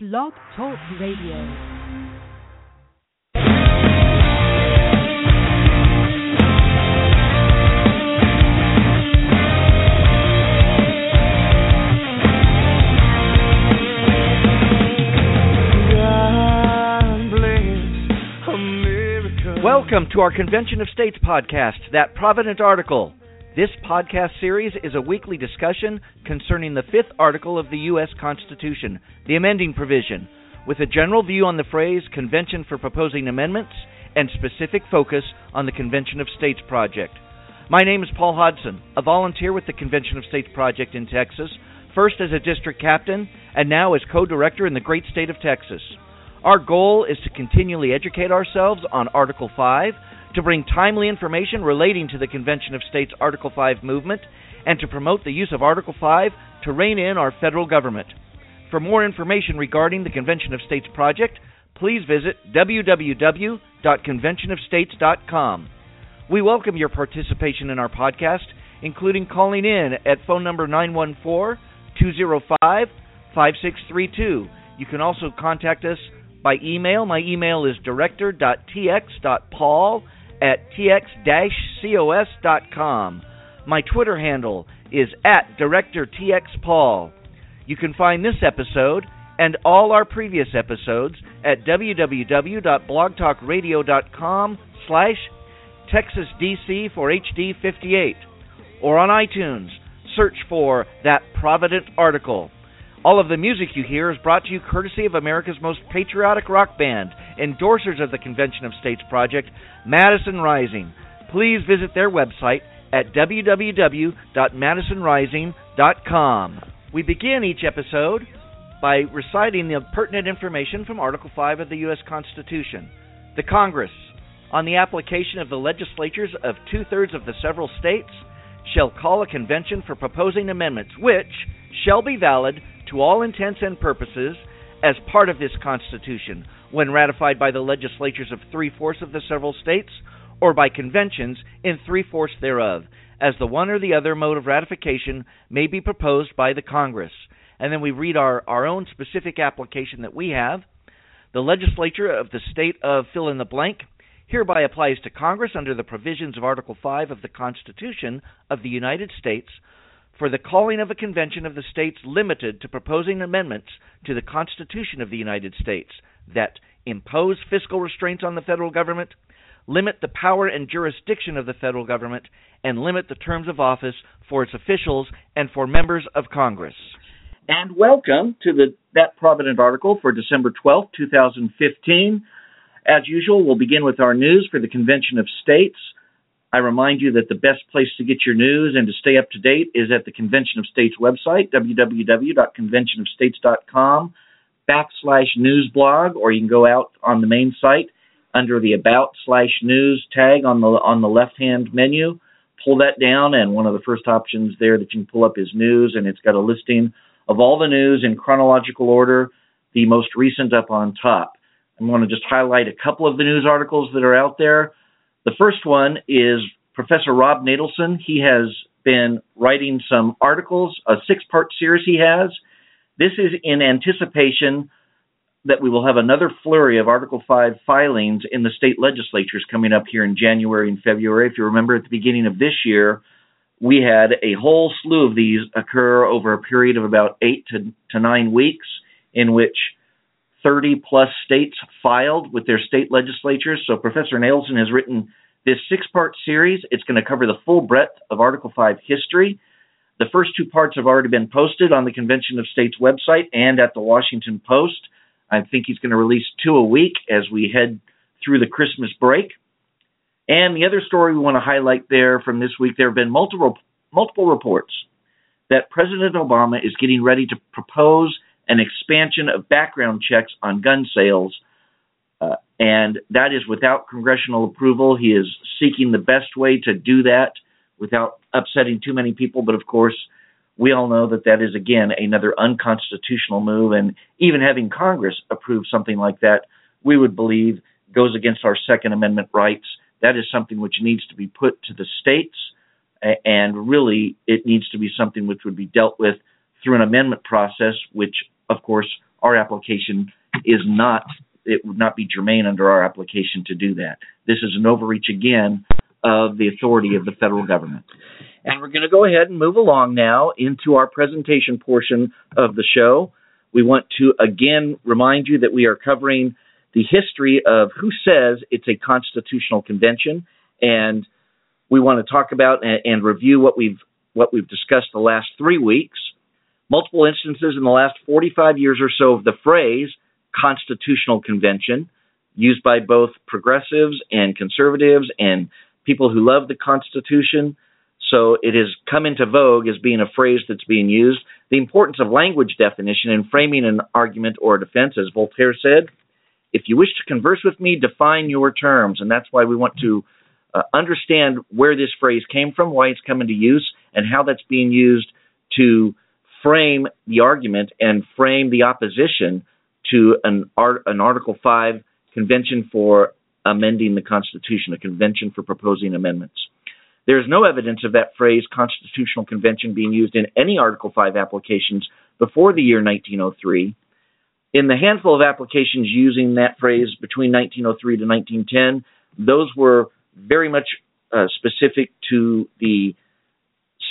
Blog Talk Radio. Welcome to our Convention of States podcast, That Provident Article. This podcast series is a weekly discussion concerning the fifth article of the U.S. Constitution, the amending provision, with a general view on the phrase Convention for Proposing Amendments and specific focus on the Convention of States project. My name is Paul Hodson, a volunteer with the Convention of States project in Texas, first as a district captain and now as co director in the great state of Texas. Our goal is to continually educate ourselves on Article 5 to bring timely information relating to the Convention of States Article 5 movement, and to promote the use of Article 5 to rein in our federal government. For more information regarding the Convention of States project, please visit www.conventionofstates.com. We welcome your participation in our podcast, including calling in at phone number 914 205 5632. You can also contact us by email. My email is director.tx.paul at tx-cos.com. My Twitter handle is at directortxpaul. You can find this episode and all our previous episodes at www.blogtalkradio.com slash TexasDC for HD58 or on iTunes. Search for That Provident Article. All of the music you hear is brought to you courtesy of America's most patriotic rock band, endorsers of the Convention of States Project, Madison Rising. Please visit their website at www.madisonrising.com. We begin each episode by reciting the pertinent information from Article 5 of the U.S. Constitution. The Congress, on the application of the legislatures of two thirds of the several states, shall call a convention for proposing amendments which shall be valid to all intents and purposes as part of this Constitution when ratified by the legislatures of three fourths of the several states or by conventions in three fourths thereof, as the one or the other mode of ratification may be proposed by the Congress. And then we read our, our own specific application that we have. The legislature of the state of fill in the blank hereby applies to Congress under the provisions of Article 5 of the Constitution of the United States for the calling of a convention of the states limited to proposing amendments to the Constitution of the United States that impose fiscal restraints on the federal government, limit the power and jurisdiction of the federal government, and limit the terms of office for its officials and for members of Congress. And welcome to the That Provident article for December 12, 2015. As usual, we'll begin with our news for the Convention of States. I remind you that the best place to get your news and to stay up to date is at the Convention of States website, www.conventionofstates.com backslash news blog, or you can go out on the main site under the about slash news tag on the on the left hand menu. Pull that down, and one of the first options there that you can pull up is news, and it's got a listing of all the news in chronological order, the most recent up on top. I'm going to just highlight a couple of the news articles that are out there. The first one is Professor Rob Natelson. He has been writing some articles, a six part series he has. This is in anticipation that we will have another flurry of Article 5 filings in the state legislatures coming up here in January and February. If you remember at the beginning of this year, we had a whole slew of these occur over a period of about eight to, to nine weeks, in which 30 plus states filed with their state legislatures. So Professor Natelson has written this six part series. It's going to cover the full breadth of Article 5 history. The first two parts have already been posted on the Convention of States website and at the Washington Post. I think he's going to release two a week as we head through the Christmas break. And the other story we want to highlight there from this week, there have been multiple multiple reports that President Obama is getting ready to propose an expansion of background checks on gun sales, uh, and that is without congressional approval. He is seeking the best way to do that without upsetting too many people. But of course, we all know that that is again another unconstitutional move, and even having Congress approve something like that, we would believe goes against our Second Amendment rights. That is something which needs to be put to the states, and really it needs to be something which would be dealt with through an amendment process, which of course, our application is not, it would not be germane under our application to do that. This is an overreach again of the authority of the federal government. And we're going to go ahead and move along now into our presentation portion of the show. We want to again remind you that we are covering the history of who says it's a constitutional convention, and we want to talk about and, review what we've what we've discussed the last three weeks. Multiple instances in the last 45 years or so of the phrase constitutional convention, used by both progressives and conservatives and people who love the Constitution. So it has come into vogue as being a phrase that's being used. The importance of language definition in framing an argument or a defense, as Voltaire said, if you wish to converse with me, define your terms. And that's why we want to uh, understand where this phrase came from, why it's come into use, and how that's being used to frame the argument and frame the opposition to an, art, an Article 5 convention for amending the Constitution, a convention for proposing amendments. There is no evidence of that phrase constitutional convention being used in any Article 5 applications before the year 1903. In the handful of applications using that phrase between 1903 to 1910, those were very much uh, specific to the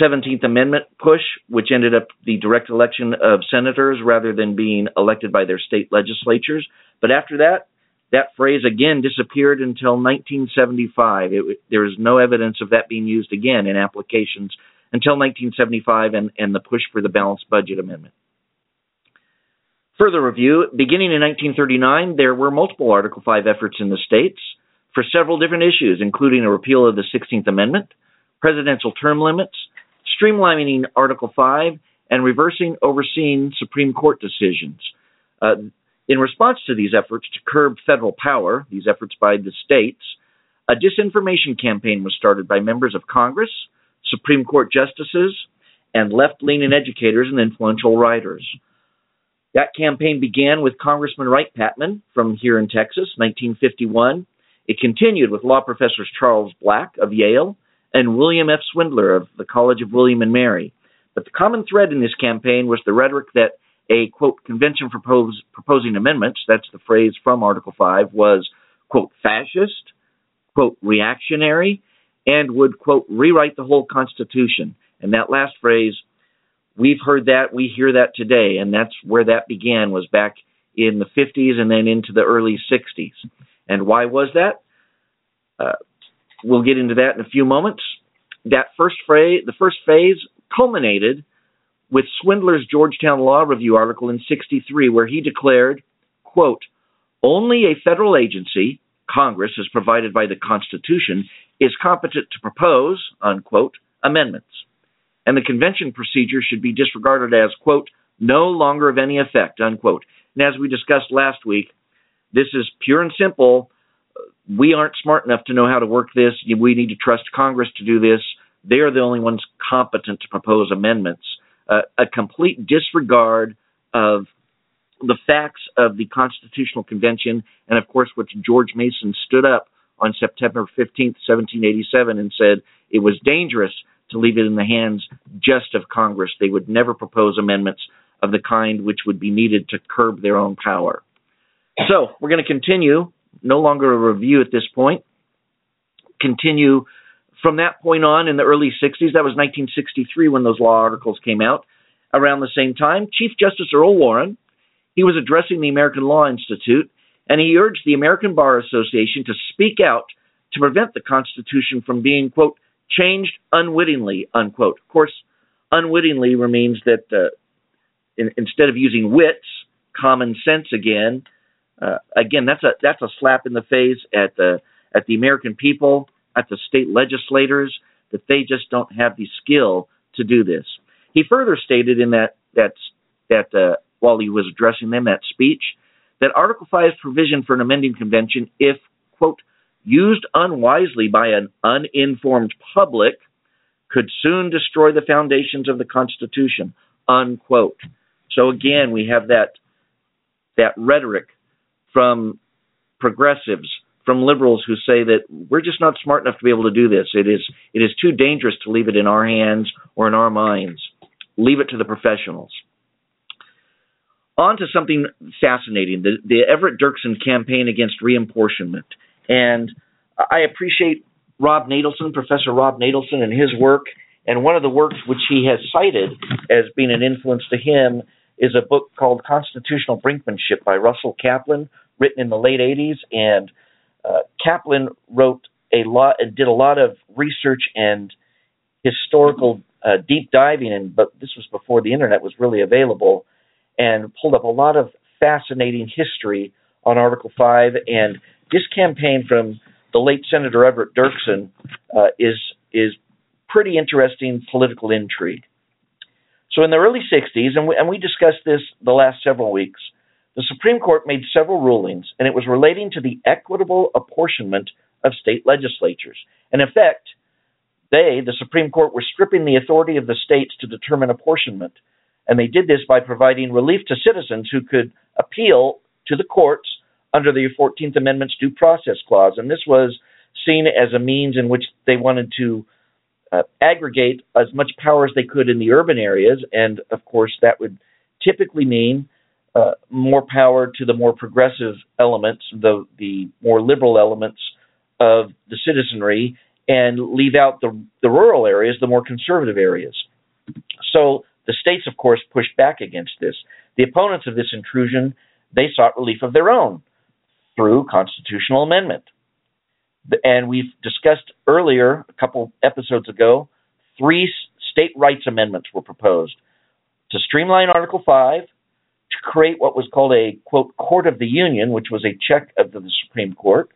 17th Amendment push, which ended up the direct election of senators rather than being elected by their state legislatures. But after that, that phrase again disappeared until 1975. It, there is no evidence of that being used again in applications until 1975 and, and the push for the balanced budget amendment. Further review beginning in 1939, there were multiple Article 5 efforts in the states for several different issues, including a repeal of the 16th Amendment, presidential term limits, streamlining Article 5, and reversing overseeing Supreme Court decisions. Uh, in response to these efforts to curb federal power, these efforts by the states, a disinformation campaign was started by members of Congress, Supreme Court justices, and left leaning educators and influential writers. That campaign began with Congressman Wright Patman from here in Texas, 1951. It continued with law professors Charles Black of Yale and William F. Swindler of the College of William and Mary. But the common thread in this campaign was the rhetoric that a quote convention propose, proposing amendments, that's the phrase from Article 5, was quote fascist, quote reactionary, and would quote rewrite the whole Constitution. And that last phrase, we've heard that, we hear that today, and that's where that began was back in the 50s and then into the early 60s. And why was that? Uh, we'll get into that in a few moments. That first phrase, the first phase culminated with Swindler's Georgetown Law Review article in 63, where he declared, quote, only a federal agency, Congress, as provided by the Constitution, is competent to propose, unquote, amendments. And the convention procedure should be disregarded as, quote, no longer of any effect, unquote. And as we discussed last week, this is pure and simple. We aren't smart enough to know how to work this. We need to trust Congress to do this. They are the only ones competent to propose amendments uh, a complete disregard of the facts of the Constitutional Convention, and of course, which George Mason stood up on September 15th, 1787, and said it was dangerous to leave it in the hands just of Congress. They would never propose amendments of the kind which would be needed to curb their own power. So, we're going to continue, no longer a review at this point, continue from that point on in the early 60s, that was 1963 when those law articles came out, around the same time, Chief Justice Earl Warren, he was addressing the American Law Institute, and he urged the American Bar Association to speak out to prevent the Constitution from being, quote, changed unwittingly, unquote. Of course, unwittingly means that uh, in, instead of using wits, common sense again. Uh, again, that's a that's a slap in the face at the at the American people at the state legislators that they just don't have the skill to do this. He further stated in that that that uh, while he was addressing them that speech that Article 5's provision for an amending convention, if quote used unwisely by an uninformed public, could soon destroy the foundations of the Constitution. Unquote. So again, we have that that rhetoric from progressives from liberals who say that we're just not smart enough to be able to do this. It is it is too dangerous to leave it in our hands or in our minds. Leave it to the professionals. on to something fascinating the, the Everett Dirksen campaign against reapportionment. And I appreciate Rob Natelson, Professor Rob Natelson, and his work. And one of the works which he has cited as being an influence to him is a book called Constitutional Brinkmanship by Russell Caplan, written in the late 80s. And uh, Caplan wrote a lot and did a lot of research and historical uh, deep diving and but this was before the internet was really available, and pulled up a lot of fascinating history on Article 5. And this campaign from the late Senator Everett Dirksen uh, is is pretty interesting political intrigue. So in the early 60s, and we, and we discussed this the last several weeks, the Supreme Court made several rulings, and it was relating to the equitable apportionment of state legislatures. In effect, they, the Supreme Court, were stripping the authority of the states to determine apportionment. And they did this by providing relief to citizens who could appeal to the courts under the 14th Amendment's Due Process Clause. And this was seen as a means in which they wanted to uh, aggregate as much power as they could in the urban areas. And of course, that would typically mean uh, more power to the more progressive elements, the, the more liberal elements of the citizenry, and leave out the, the rural areas, the more conservative areas. So the states, of course, pushed back against this. The opponents of this intrusion, they sought relief of their own through constitutional amendment. And we've discussed earlier, a couple episodes ago, three state rights amendments were proposed to streamline Article 5, to create what was called a, quote, court of the union, which was a check of the Supreme Court,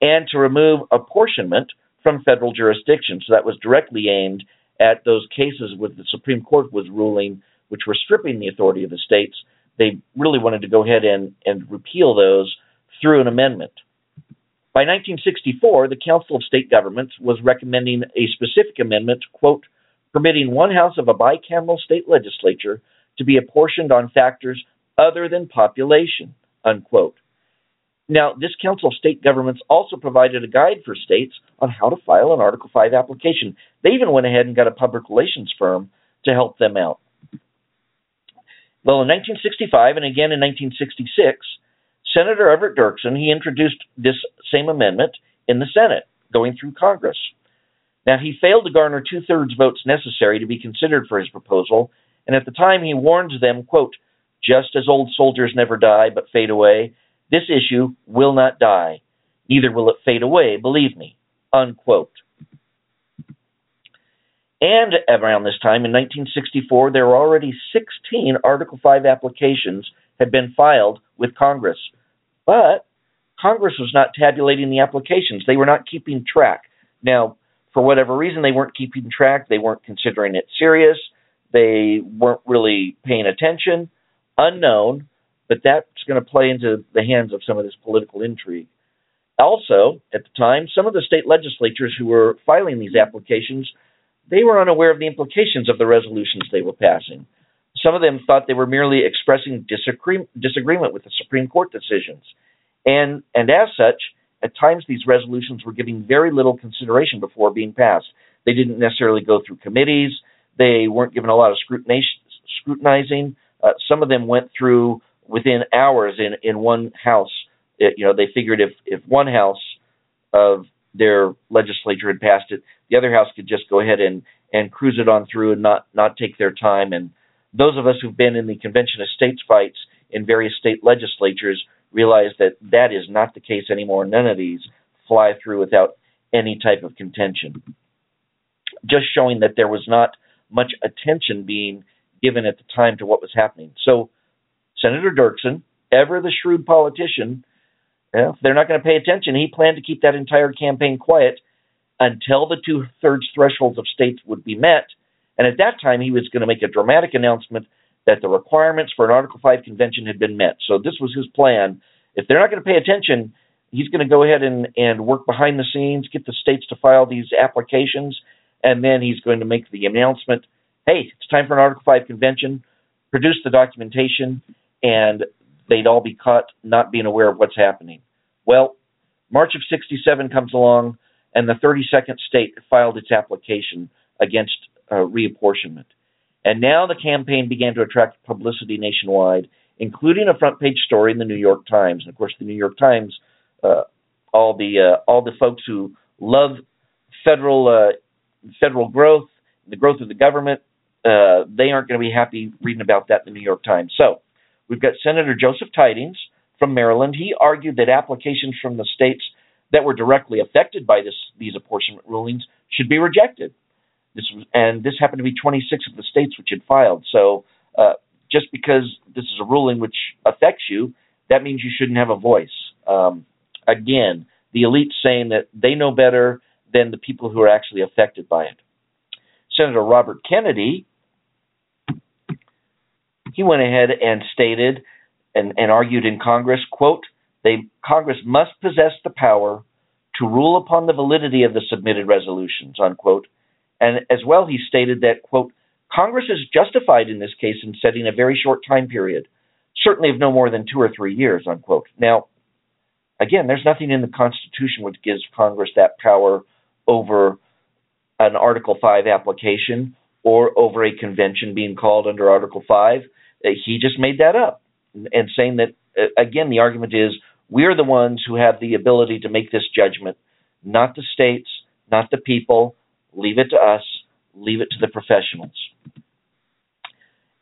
and to remove apportionment from federal jurisdiction. So that was directly aimed at those cases where the Supreme Court was ruling, which were stripping the authority of the states. They really wanted to go ahead and, and repeal those through an amendment. By 1964, the Council of State Governments was recommending a specific amendment, quote, permitting one house of a bicameral state legislature to be apportioned on factors other than population, unquote. Now, this Council of State Governments also provided a guide for states on how to file an Article 5 application. They even went ahead and got a public relations firm to help them out. Well, in 1965 and again in 1966, Senator Everett Dirksen, he introduced this same amendment in the Senate, going through Congress. Now, he failed to garner two thirds votes necessary to be considered for his proposal, and at the time he warned them, quote, just as old soldiers never die but fade away, this issue will not die. Neither will it fade away, believe me. Unquote. And around this time, in 1964, there were already 16 Article 5 applications had been filed with Congress. But Congress was not tabulating the applications. They were not keeping track. Now, for whatever reason, they weren't keeping track. They weren't considering it serious. They weren't really paying attention. Unknown but that's going to play into the hands of some of this political intrigue. Also, at the time, some of the state legislatures who were filing these applications, they were unaware of the implications of the resolutions they were passing. Some of them thought they were merely expressing disagree- disagreement with the Supreme Court decisions. And, and as such, at times these resolutions were given very little consideration before being passed. They didn't necessarily go through committees. They weren't given a lot of scrutinizing. Uh, some of them went through within hours in in one house. It, you know, they figured if if one house of their legislature had passed it, the other house could just go ahead and and cruise it on through and not not take their time. And those of us who've been in the convention of states fights in various state legislatures realize that that is not the case anymore. None of these fly through without any type of contention. Just showing that there was not much attention being given at the time to what was happening. So Senator Dirksen, ever the shrewd politician, well, they're not going to pay attention. He planned to keep that entire campaign quiet until the two thirds thresholds of states would be met. And at that time, he was going to make a dramatic announcement that the requirements for an Article 5 convention had been met. So this was his plan. If they're not going to pay attention, he's going to go ahead and, and work behind the scenes, get the states to file these applications, and then he's going to make the announcement hey, it's time for an Article 5 convention, produce the documentation, and they'd all be caught not being aware of what's happening. Well, March of 67 comes along, and the 32nd state filed its application against uh, reapportionment. And now the campaign began to attract publicity nationwide, including a front page story in the New York Times. And of course, the New York Times, uh, all the uh, all the folks who love federal uh, federal growth, the growth of the government, uh, they aren't going to be happy reading about that in the New York Times. So we've got Senator Joseph Tydings from Maryland. He argued that applications from the states that were directly affected by this, these apportionment rulings should be rejected. This was, and this happened to be 26 of the states which had filed. So uh, just because this is a ruling which affects you, that means you shouldn't have a voice. Um, again, the elite saying that they know better than the people who are actually affected by it. Senator Robert Kennedy, he went ahead and stated and, and argued in Congress, quote, they, Congress must possess the power to rule upon the validity of the submitted resolutions, unquote. And as well, he stated that, quote, Congress is justified in this case in setting a very short time period, certainly of no more than two or three years, unquote. Now, again, there's nothing in the Constitution which gives Congress that power over an Article 5 application or over a convention being called under Article 5. Uh, he just made that up and saying that, uh, again, the argument is we're the ones who have the ability to make this judgment, not the states, not the people. Leave it to us, leave it to the professionals.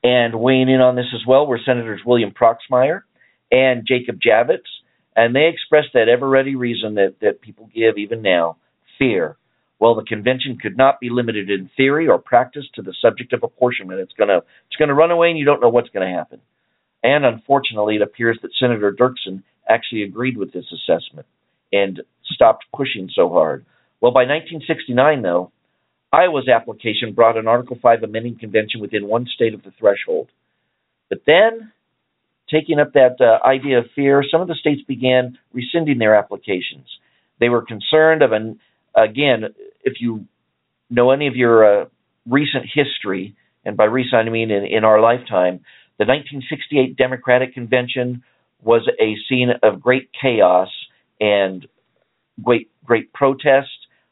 And weighing in on this as well were Senators William Proxmire and Jacob Javits, and they expressed that ever ready reason that, that people give even now fear. Well, the convention could not be limited in theory or practice to the subject of apportionment. It's gonna it's gonna run away and you don't know what's gonna happen. And unfortunately, it appears that Senator Dirksen actually agreed with this assessment and stopped pushing so hard. Well, by 1969, though, Iowa's application brought an Article 5 amending convention within one state of the threshold. But then, taking up that uh, idea of fear, some of the states began rescinding their applications. They were concerned of an, again, if you know any of your uh, recent history, and by recent I mean in, in our lifetime, the 1968 Democratic Convention was a scene of great chaos and great great protest.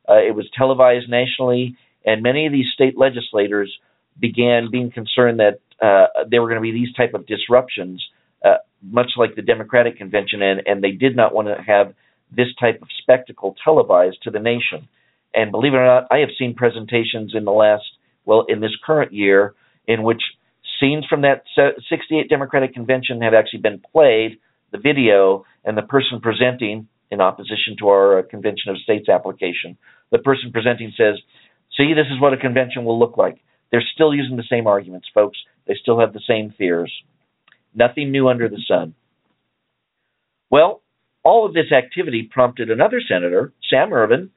Uh, it was televised nationally, and many of these state legislators began being concerned that uh, there were going to be these type of disruptions, uh, much like the Democratic convention, and, and they did not want to have this type of spectacle televised to the nation. And believe it or not, I have seen presentations in the last, well, in this current year, in which scenes from that 68 Democratic convention have actually been played, the video, and the person presenting, in opposition to our uh, Convention of States application, the person presenting says, See, this is what a convention will look like. They're still using the same arguments, folks. They still have the same fears. Nothing new under the sun. Well, all of this activity prompted another senator, Sam Ervin.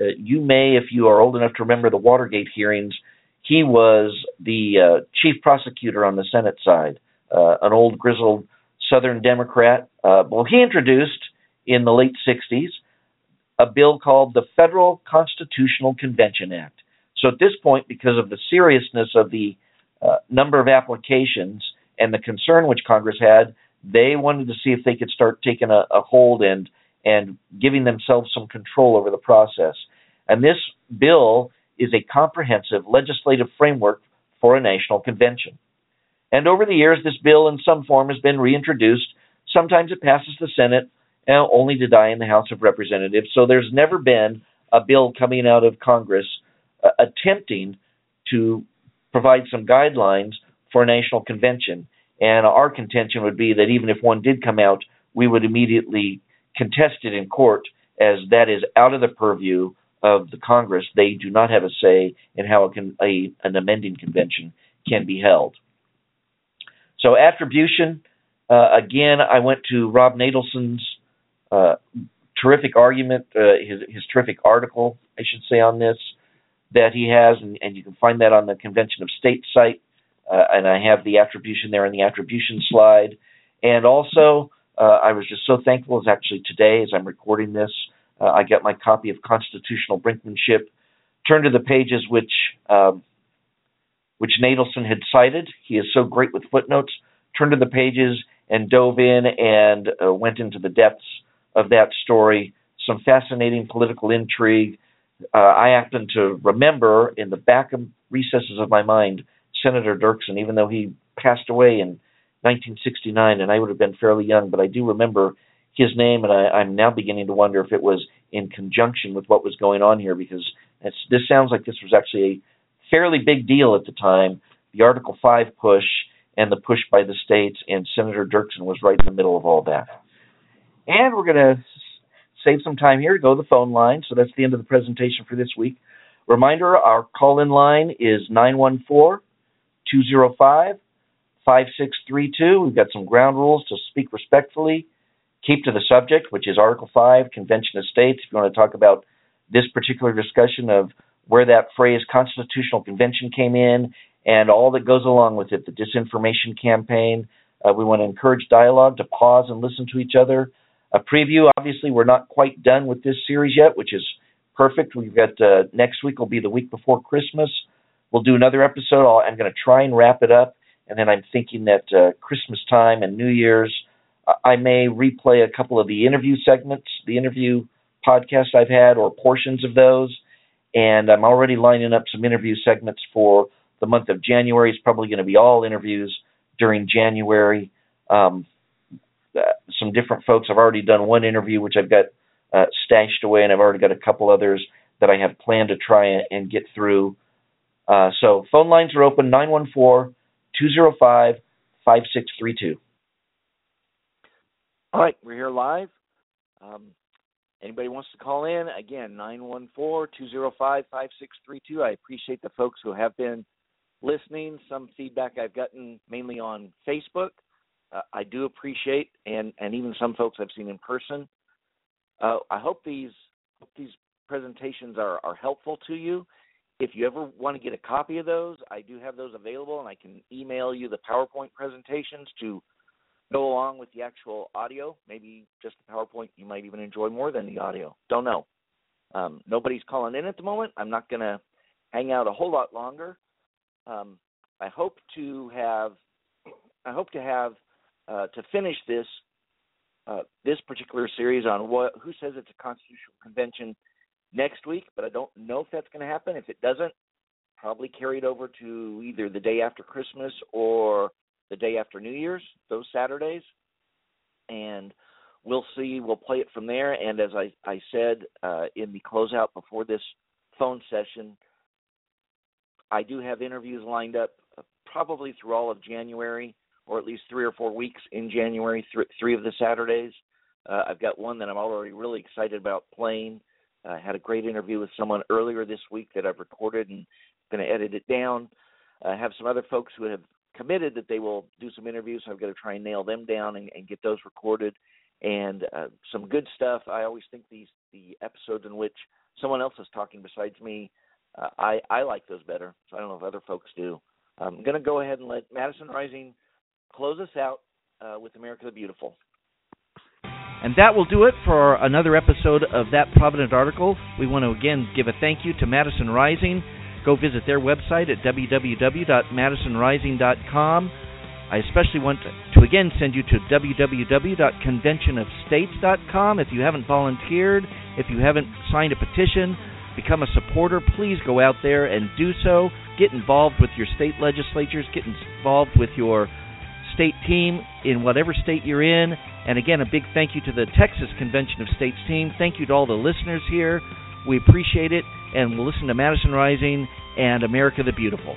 Uh, you may, if you are old enough to remember the Watergate hearings, he was the uh, chief prosecutor on the Senate side, uh, an old grizzled Southern Democrat. Uh, well, he introduced in the late 60s a bill called the Federal Constitutional Convention Act. So at this point, because of the seriousness of the uh, number of applications and the concern which Congress had, they wanted to see if they could start taking a, a hold and and giving themselves some control over the process. And this bill is a comprehensive legislative framework for a national convention. And over the years, this bill in some form has been reintroduced. Sometimes it passes the Senate, uh, only to die in the House of Representatives. So there's never been a bill coming out of Congress uh, attempting to provide some guidelines for a national convention. And our contention would be that even if one did come out, we would immediately contest it in court, as that is out of the purview of the Congress. They do not have a say in how a, a, an amending convention can be held. So, attribution, uh, again, I went to Rob Natelson's uh, terrific argument, uh, his, his terrific article, I should say, on this that he has, and, and you can find that on the Convention of States site. Uh, and I have the attribution there in the attribution slide. And also, uh, I was just so thankful as actually today, as I'm recording this, uh, I got my copy of Constitutional Brinkmanship. Turned to the pages which um, which Natelson had cited. He is so great with footnotes. Turned to the pages and dove in and uh, went into the depths of that story. Some fascinating political intrigue. Uh, I happen to remember in the back of recesses of my mind Senator Dirksen, even though he passed away in 1969, and I would have been fairly young, but I do remember his name, and I, I'm now beginning to wonder if it was in conjunction with what was going on here, because this sounds like this was actually a fairly big deal at the time. The Article 5 push and the push by the states, and Senator Dirksen was right in the middle of all that. And we're going to save some time here to go to the phone line, so that's the end of the presentation for this week. Reminder our call in line is 914 205 5632. We've got some ground rules to speak respectfully, keep to the subject, which is Article 5, Convention of States. If you want to talk about this particular discussion of where that phrase constitutional convention came in and all that goes along with it, the disinformation campaign. Uh, we want to encourage dialogue, to pause and listen to each other. A preview, obviously, we're not quite done with this series yet, which is perfect. We've got uh, next week will be the week before Christmas. We'll do another episode. i am going to try and wrap it up, and then I'm thinking that uh, Christmas time and New Year's, I may replay a couple of the interview segments, the interview podcasts I've had, or portions of those. And I'm already lining up some interview segments for the month of January. It's probably going to be all interviews during January. Um, uh, some different folks. I've already done one interview, which I've got uh, stashed away, and I've already got a couple others that I have planned to try and get through. Uh, so phone lines are open 914 205 5632. All right, we're here live. Um, anybody wants to call in, again, 914 205 5632. I appreciate the folks who have been listening. Some feedback I've gotten mainly on Facebook. Uh, I do appreciate, and, and even some folks I've seen in person. Uh, I hope these hope these presentations are, are helpful to you. If you ever want to get a copy of those, I do have those available, and I can email you the PowerPoint presentations to go along with the actual audio. Maybe just the PowerPoint you might even enjoy more than the audio. Don't know. Um, nobody's calling in at the moment. I'm not going to hang out a whole lot longer. Um, I hope to have I hope to have uh, to finish this uh, this particular series on what who says it's a constitutional convention next week, but I don't know if that's going to happen. If it doesn't, probably carried over to either the day after Christmas or the day after New Year's, those Saturdays, and we'll see. We'll play it from there. And as I, I said uh, in the closeout before this phone session, I do have interviews lined up uh, probably through all of January or at least three or four weeks in January, th- three of the Saturdays. Uh, I've got one that I'm already really excited about playing. I had a great interview with someone earlier this week that I've recorded and going to edit it down. I have some other folks who have committed that they will do some interviews. I've got to try and nail them down and, and get those recorded. And uh, some good stuff. I always think these the episodes in which someone else is talking besides me, uh, I I like those better. So I don't know if other folks do. I'm going to go ahead and let Madison Rising close us out uh, with America the Beautiful. And that will do it for another episode of That Provident Article. We want to again give a thank you to Madison Rising. Go visit their website at www.madisonrising.com. I especially want to, again send you to www.conventionofstates.com. If you haven't volunteered, if you haven't signed a petition, become a supporter, please go out there and do so. Get involved with your state legislatures, get involved with your state team in whatever state you're in. And again, a big thank you to the Texas Convention of States team. Thank you to all the listeners here. We appreciate it, and we'll listen to Madison Rising and America the Beautiful.